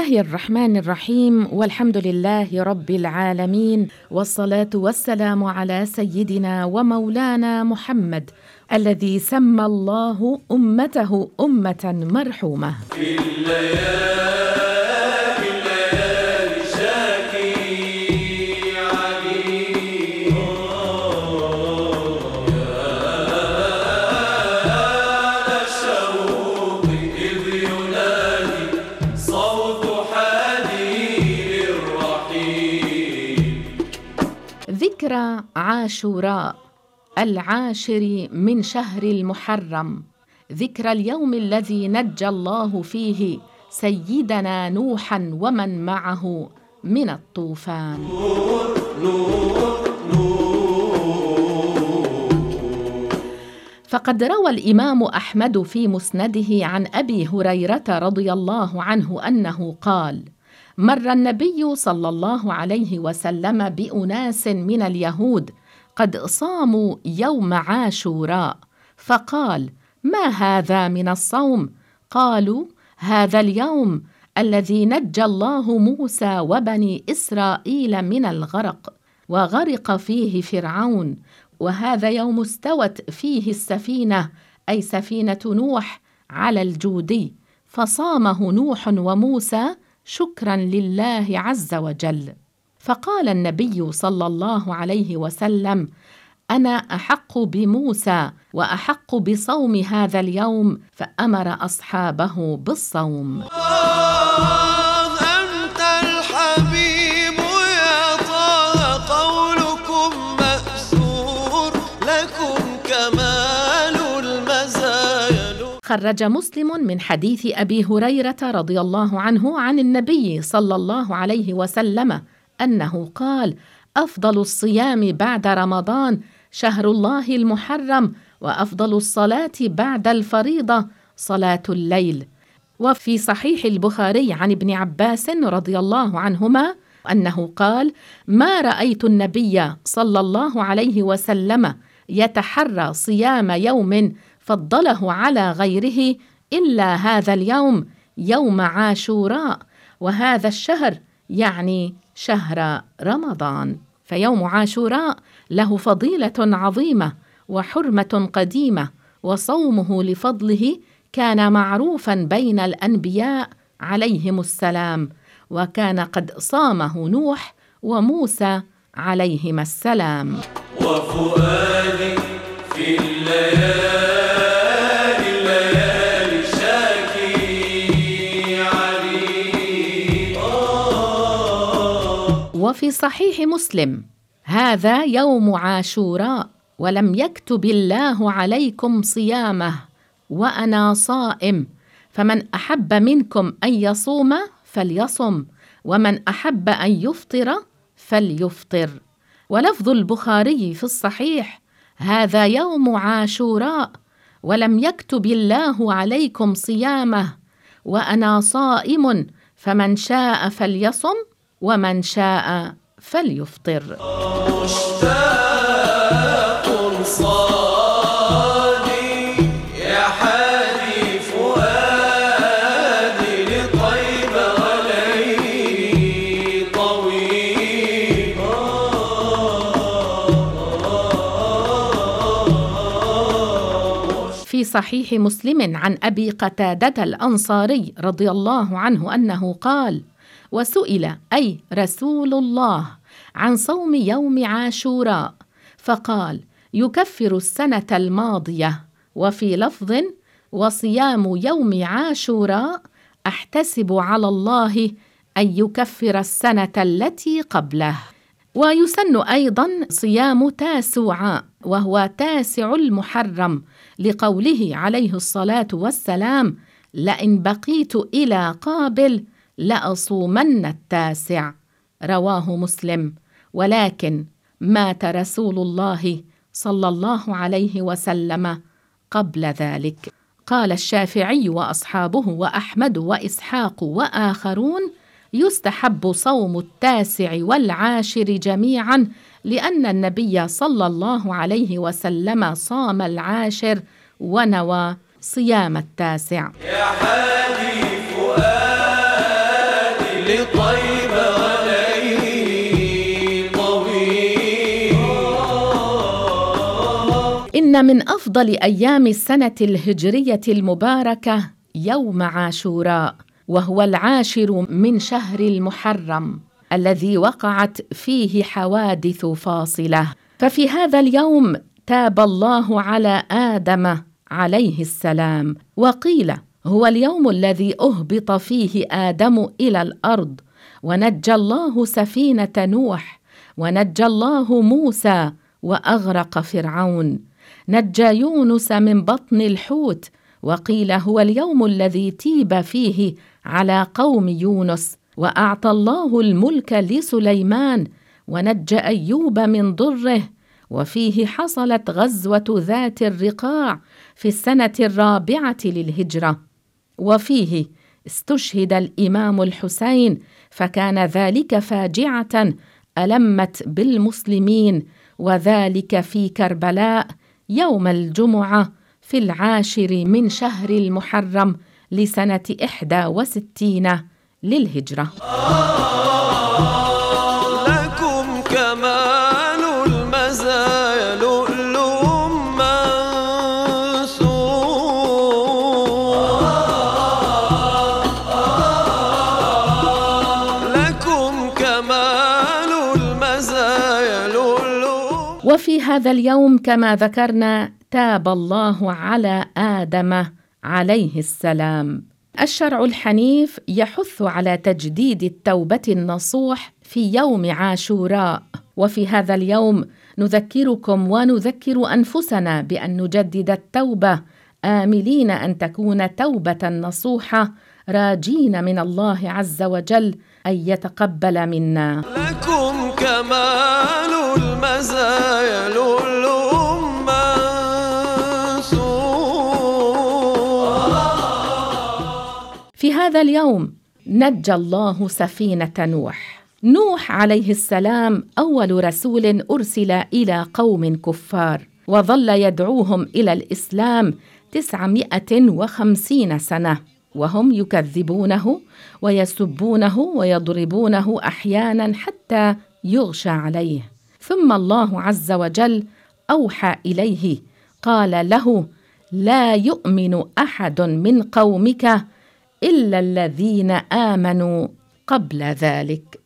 الله الرحمن الرحيم والحمد لله رب العالمين والصلاة والسلام على سيدنا ومولانا محمد الذي سمى الله أمته أمة مرحومة. في الليالي عاشوراء العاشر من شهر المحرم. ذكرى اليوم الذي نجى الله فيه سيدنا نوحا ومن معه من الطوفان. فقد روى الإمام أحمد في مسنده عن أبي هريرة رضي الله عنه أنه قال مر النبي صلى الله عليه وسلم بأناس من اليهود قد صاموا يوم عاشوراء فقال ما هذا من الصوم؟ قالوا هذا اليوم الذي نجى الله موسى وبني إسرائيل من الغرق وغرق فيه فرعون وهذا يوم استوت فيه السفينة أي سفينة نوح على الجودي فصامه نوح وموسى شكرا لله عز وجل. فقال النبي صلى الله عليه وسلم أنا أحق بموسى وأحق بصوم هذا اليوم فأمر أصحابه بالصوم. خرج مسلم من حديث أبي هريرة رضي الله عنه عن النبي صلى الله عليه وسلم أنه قال أفضل الصيام بعد رمضان شهر الله المحرم وأفضل الصلاة بعد الفريضة صلاة الليل. وفي صحيح البخاري عن ابن عباس رضي الله عنهما أنه قال ما رأيت النبي صلى الله عليه وسلم يتحرى صيام يوم فضله على غيره إلا هذا اليوم يوم عاشوراء وهذا الشهر يعني شهر رمضان. فيوم عاشوراء له فضيلة عظيمة وحرمة قديمة وصومه لفضله كان معروفا بين الأنبياء عليهم السلام وكان قد صامه نوح وموسى عليهما السلام. وفؤادي في الليالي وفي صحيح مسلم. هذا يوم عاشوراء ولم يكتب الله عليكم صيامه وأنا صائم. فمن أحب منكم أن يصوم فليصم ومن أحب أن يفطر فليفطر. ولفظ البخاري في الصحيح هذا يوم عاشوراء ولم يكتب الله عليكم صيامه وأنا صائم فمن شاء فليصم ومن شاء فليفطر. مشتاق صادي يا حادي فؤادي لطيب ولي طويل في صحيح مسلم عن أبي قتادة الأنصاري رضي الله عنه أنه قال وسئل أي رسول الله عن صوم يوم عاشوراء. فقال يكفر السنة الماضية وفي لفظ وصيام يوم عاشوراء أحتسب على الله أن يكفر السنة التي قبله. ويسن أيضا صيام تاسوعاء وهو تاسع المحرم لقوله عليه الصلاة والسلام لئن بقيت إلى قابل لأصومن التاسع. رواه مسلم. ولكن مات رسول الله صلى الله عليه وسلم قبل ذلك. قال الشافعي وأصحابه وأحمد وإسحاق وآخرون يستحب صوم التاسع والعاشر جميعا لأن النبي صلى الله عليه وسلم صام العاشر ونوى صيام التاسع. يا حادي إن من أفضل أيام السنة الهجرية المباركة يوم عاشوراء وهو العاشر من شهر المحرم الذي وقعت فيه حوادث فاصلة. ففي هذا اليوم تاب الله على آدم عليه السلام وقيل هو اليوم الذي أهبط فيه آدم إلى الأرض ونجى الله سفينة نوح ونجى الله موسى وأغرق فرعون. نجى يونس من بطن الحوت وقيل هو اليوم الذي تيب فيه على قوم يونس وأعطى الله الملك لسليمان ونجى أيوب من ضره وفيه حصلت غزوة ذات الرقاع في السنة الرابعة للهجرة. وفيه استشهد الإمام الحسين فكان ذلك فاجعة ألمت بالمسلمين وذلك في كربلاء يوم الجمعة في العاشر من شهر المحرم لسنة إحدى وستين للهجرة. هذا اليوم كما ذكرنا تاب الله على آدم عليه السلام. الشرع الحنيف يحث على تجديد التوبة النصوح في يوم عاشوراء. وفي هذا اليوم نذكركم ونذكر أنفسنا بأن نجدد التوبة. آملين أن تكون توبة نصوحة راجين من الله عز وجل أن يتقبل منا. لكم كمال المزايا لؤلؤ في هذا اليوم نجى الله سفينة نوح. نوح عليه السلام أول رسول أرسل إلى قوم كفار وظل يدعوهم إلى الإسلام تسعمائة وخمسين سنة وهم يكذبونه ويسبونه ويضربونه أحيانا حتى يغشى عليه. ثم الله عز وجل أوحى إليه قال له لا يؤمن أحد من قومك إلا الذين آمنوا قبل ذلك.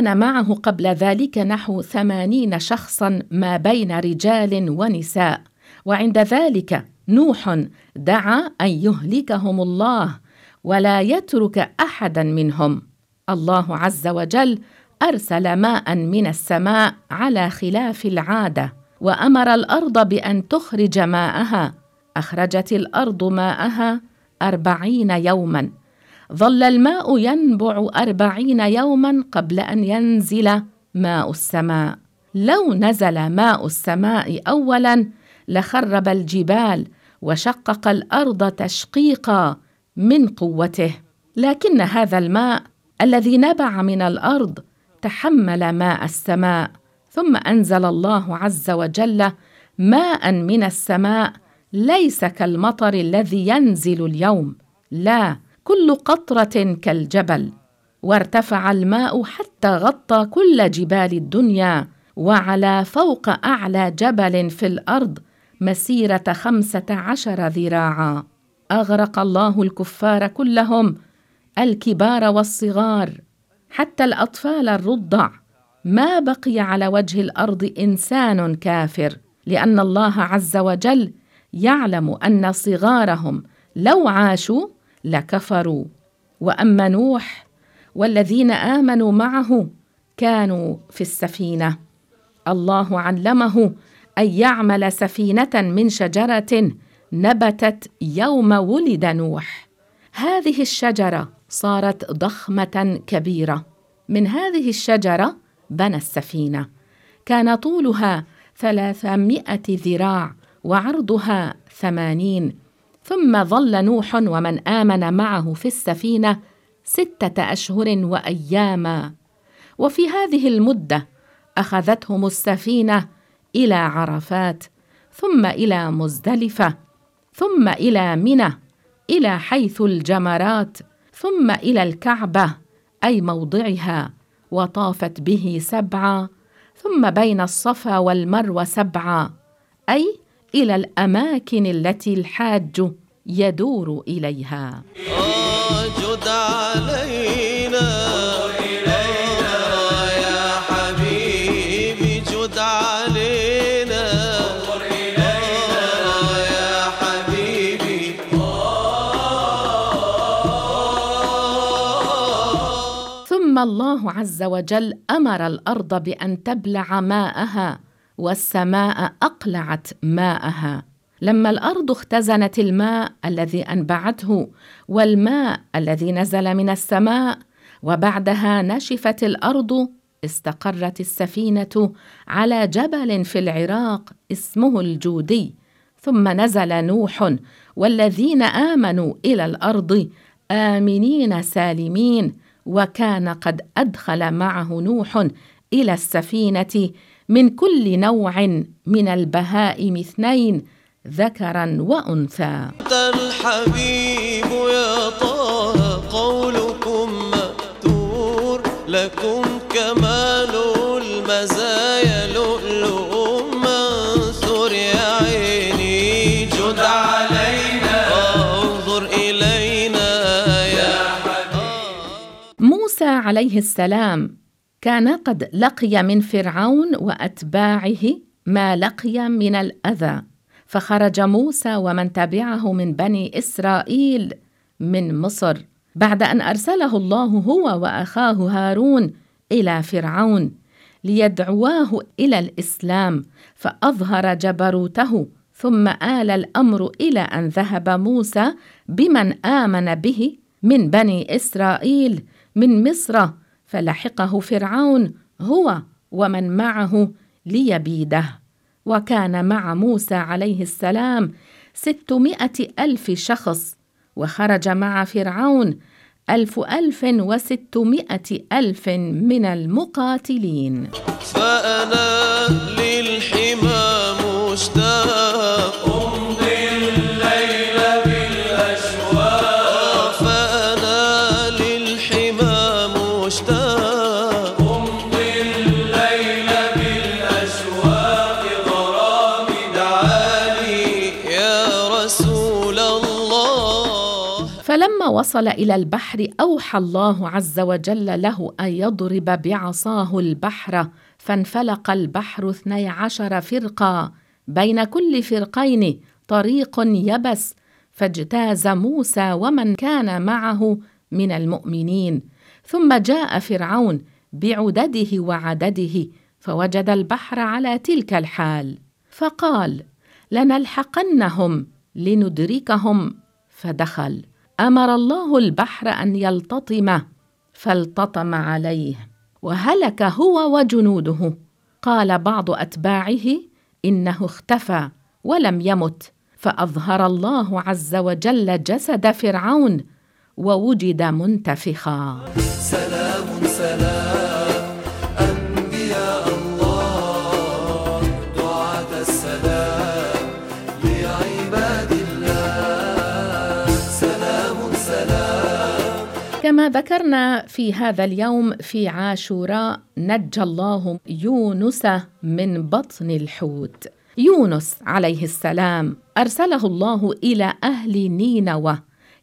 كان معه قبل ذلك نحو ثمانين شخصا ما بين رجال ونساء. وعند ذلك نوح دعا أن يهلكهم الله ولا يترك احدا منهم. الله عز وجل أرسل ماء من السماء على خلاف العادة وأمر الأرض بأن تخرج ماءها. أخرجت الأرض ماءها أربعين يوما. ظل الماء ينبع أربعين يوما قبل أن ينزل ماء السماء. لو نزل ماء السماء أولا لخرب الجبال وشقق الأرض تشقيقا من قوته. لكن هذا الماء الذي نبع من الأرض تحمل ماء السماء ثم أنزل الله عز وجل ماء من السماء ليس كالمطر الذي ينزل اليوم. لا كل قطرة كالجبل وارتفع الماء حتى غطى كل جبال الدنيا وعلى فوق أعلى جبل في الأرض مسيرة خمسة عشر ذراعا. أغرق الله الكفار كلهم الكبار والصغار حتى الأطفال الرضع. ما بقي على وجه الأرض إنسان كافر لأن الله عز وجل يعلم أن صغارهم لو عاشوا لكفروا. وأما نوح والذين آمنوا معه كانوا في السفينة. الله علمه أن يعمل سفينة من شجرة نبتت يوم ولد نوح. هذه الشجرة صارت ضخمة كبيرة. من هذه الشجرة بنى السفينة. كان طولها ثلاثمائة ذراع وعرضها ثمانين ثم ظل نوح ومن آمن معه في السفينة ستة أشهر وأياما. وفي هذه المدة أخذتهم السفينة إلى عرفات ثم إلى مزدلفة ثم إلى منى إلى حيث الجمرات ثم إلى الكعبة أي موضعها وطافت به سبعا ثم بين الصفا والمروة سبعا أي إلى الأماكن التي الحاج يدور إليها. جد علينا يا حبيبي جد علينا. يا حبيبي ثم الله عز وجل أمر الأرض بأن تبلع ماءها. والسماء أقلعت ماءها. لما الأرض اختزنت الماء الذي أنبعته والماء الذي نزل من السماء وبعدها نشفت الأرض استقرت السفينة على جبل في العراق اسمه الجودي. ثم نزل نوح والذين آمنوا إلى الأرض آمنين سالمين وكان قد أدخل معه نوح إلى السفينة من كل نوع من البهائم اثنين ذكرا وأنثى. الحبيب يا طه قولكم مأثور لكم كمال المزايا لؤلؤ منثور. يا عيني جد علينا انظر إلينا يا موسى عليه السلام كان قد لقي من فرعون وأتباعه ما لقي من الأذى فخرج موسى ومن تبعه من بني إسرائيل من مصر بعد أن أرسله الله هو وأخاه هارون إلى فرعون ليدعواه إلى الإسلام فأظهر جبروته ثم آل الأمر إلى أن ذهب موسى بمن آمن به من بني إسرائيل من مصر فلحقه فرعون هو ومن معه ليبيده. وكان مع موسى عليه السلام ستمائة ألف شخص وخرج مع فرعون ألف ألف وستمائة ألف من المقاتلين. فأنا وصل إلى البحر أوحى الله عز وجل له أن يضرب بعصاه البحر فانفلق البحر اثني عشر فرقا بين كل فرقين طريق يبس فاجتاز موسى ومن كان معه من المؤمنين. ثم جاء فرعون بعدده وعدده فوجد البحر على تلك الحال فقال لنلحقنهم لندركهم. فدخل. أمر الله البحر أن يلتطم فالتطم عليه وهلك هو وجنوده. قال بعض أتباعه إنه اختفى ولم يمت فأظهر الله عز وجل جسد فرعون ووجد منتفخا. سلام سلام. كما ذكرنا في هذا اليوم في عاشوراء نجى الله يونس من بطن الحوت. يونس عليه السلام أرسله الله إلى أهل نينوى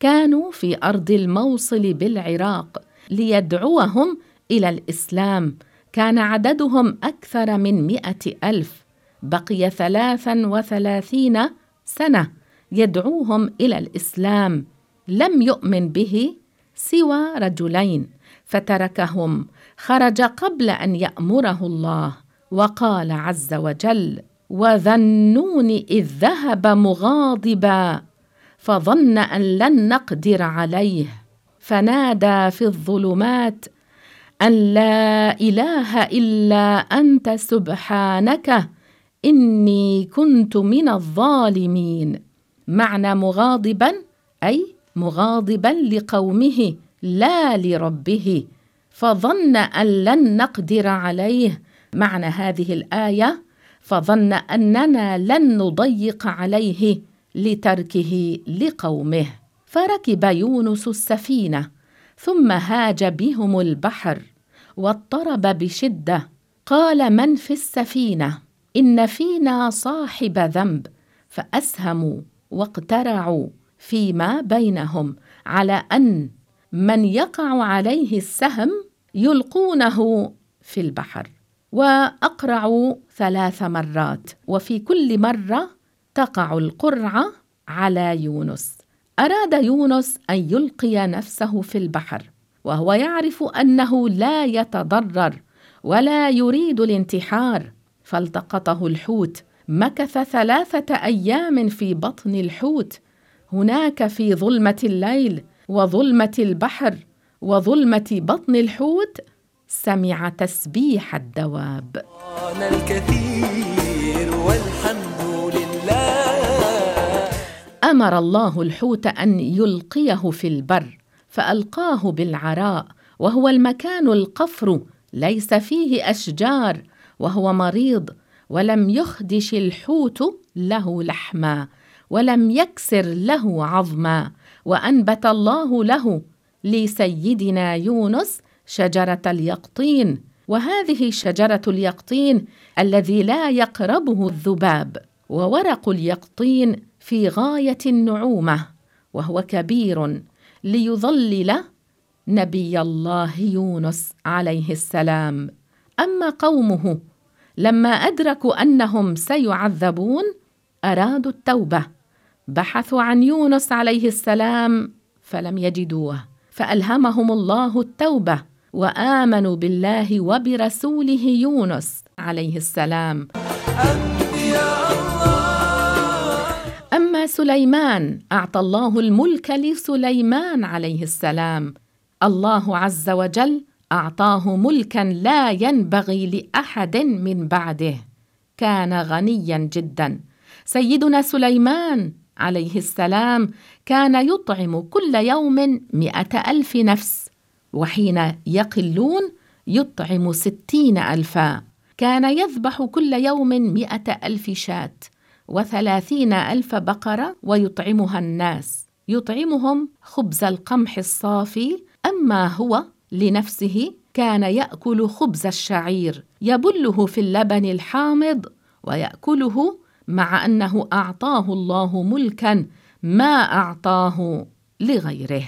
كانوا في أرض الموصل بالعراق ليدعوهم إلى الإسلام. كان عددهم أكثر من مائه ألف. بقي ثلاثا وثلاثين سنة يدعوهم إلى الإسلام. لم يؤمن به سوى رجلين فتركهم. خرج قبل أن يأمره الله وقال عز وجل وذنون إذ ذهب مغاضبا فظن أن لن نقدر عليه. فنادى في الظلمات أن لا إله إلا أنت سبحانك إني كنت من الظالمين. معنى مغاضبا أي مغاضبا لقومه لا لربه. فظن أن لن نقدر عليه. معنى هذه الآية فظن أننا لن نضيق عليه لتركه لقومه. فركب يونس السفينة ثم هاج بهم البحر واضطرب بشدة. قال من في السفينة؟ إن فينا صاحب ذنب. فأسهموا واقترعوا. فيما بينهم على أن من يقع عليه السهم يلقونه في البحر واقرعوا ثلاث مرات وفي كل مرة تقع القرعة على يونس. أراد يونس أن يلقي نفسه في البحر وهو يعرف أنه لا يتضرر ولا يريد الانتحار. فالتقطه الحوت مكث ثلاثة أيام في بطن الحوت هناك في ظلمة الليل وظلمة البحر وظلمة بطن الحوت سمع تسبيح الدواب. الكثير والحمد لله. أمر الله الحوت أن يلقيه في البر فألقاه بالعراء وهو المكان القفر ليس فيه أشجار وهو مريض ولم يخدش الحوت له لحما. ولم يكسر له عظما وأنبت الله له لسيدنا يونس شجرة اليقطين. وهذه شجرة اليقطين الذي لا يقربه الذباب وورق اليقطين في غاية النعومة وهو كبير ليظلل نبي الله يونس عليه السلام. أما قومه لما أدركوا أنهم سيعذبون أرادوا التوبة. بحثوا عن يونس عليه السلام فلم يجدوه فألهمهم الله التوبة وآمنوا بالله وبرسوله يونس عليه السلام. أما سليمان أعطى الله الملك لسليمان عليه السلام. الله عز وجل أعطاه ملكا لا ينبغي لأحد من بعده. كان غنيا جدا. سيدنا سليمان عليه السلام كان يطعم كل يوم مئة ألف نفس وحين يقلون يطعم ستين ألفا. كان يذبح كل يوم مئة ألف شاة وثلاثين ألف بقرة ويطعمها الناس. يطعمهم خبز القمح الصافي أما هو لنفسه كان يأكل خبز الشعير يبله في اللبن الحامض ويأكله مع أنه أعطاه الله ملكا ما أعطاه لغيره.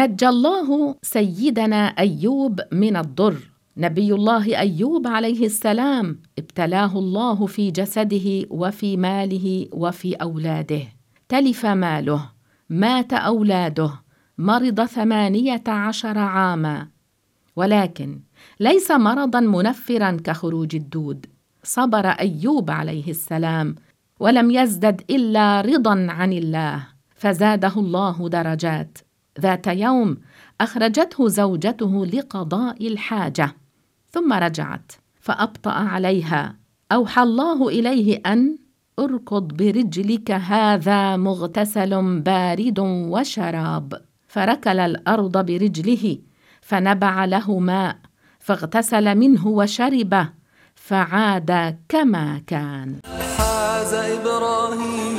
نجى الله سيدنا أيوب من الضر. نبي الله أيوب عليه السلام ابتلاه الله في جسده وفي ماله وفي أولاده. تلف ماله مات أولاده مرض ثمانية عشر عاما. ولكن ليس مرضا منفرا كخروج الدود. صبر أيوب عليه السلام ولم يزدد إلا رضا عن الله فزاده الله درجات. ذات يوم أخرجته زوجته لقضاء الحاجة ثم رجعت فأبطأ عليها. أوحى الله إليه أن أركض برجلك هذا مغتسل بارد وشراب. فركل الأرض برجله فنبع له ماء فاغتسل منه وشربه فعاد كما كان. حاز إبراهيم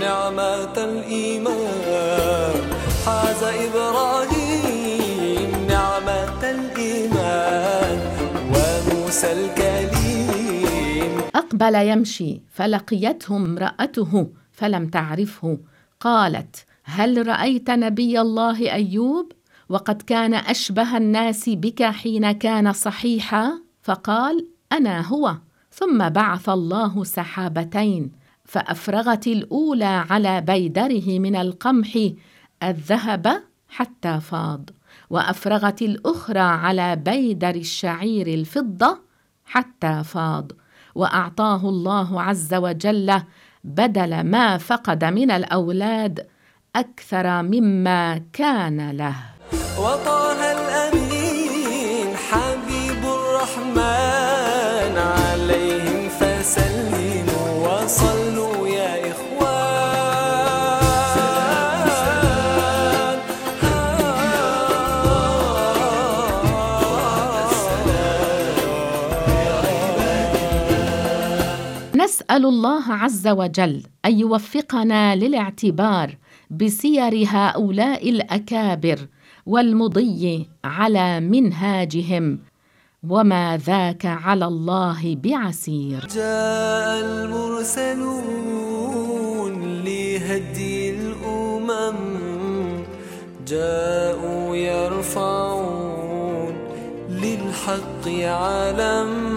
نعمة الإيمان. اقبل يمشي فلقيته امرأته فلم تعرفه. قالت هل رأيت نبي الله أيوب؟ وقد كان أشبه الناس بك حين كان صحيحا؟ فقال أنا هو. ثم بعث الله سحابتين فأفرغت الأولى على بيدره من القمح الذهب حتى فاض وأفرغت الأخرى على بيدر الشعير الفضة حتى فاض. وأعطاه الله عز وجل بدل ما فقد من الأولاد أكثر مما كان له. وطه نسأل الله عز وجل أن يوفقنا للاعتبار بسير هؤلاء الأكابر والمضي على منهاجهم وما ذاك على الله بعسير. جاء المرسلون لهدي الأمم. جاءوا يرفعون للحق علم.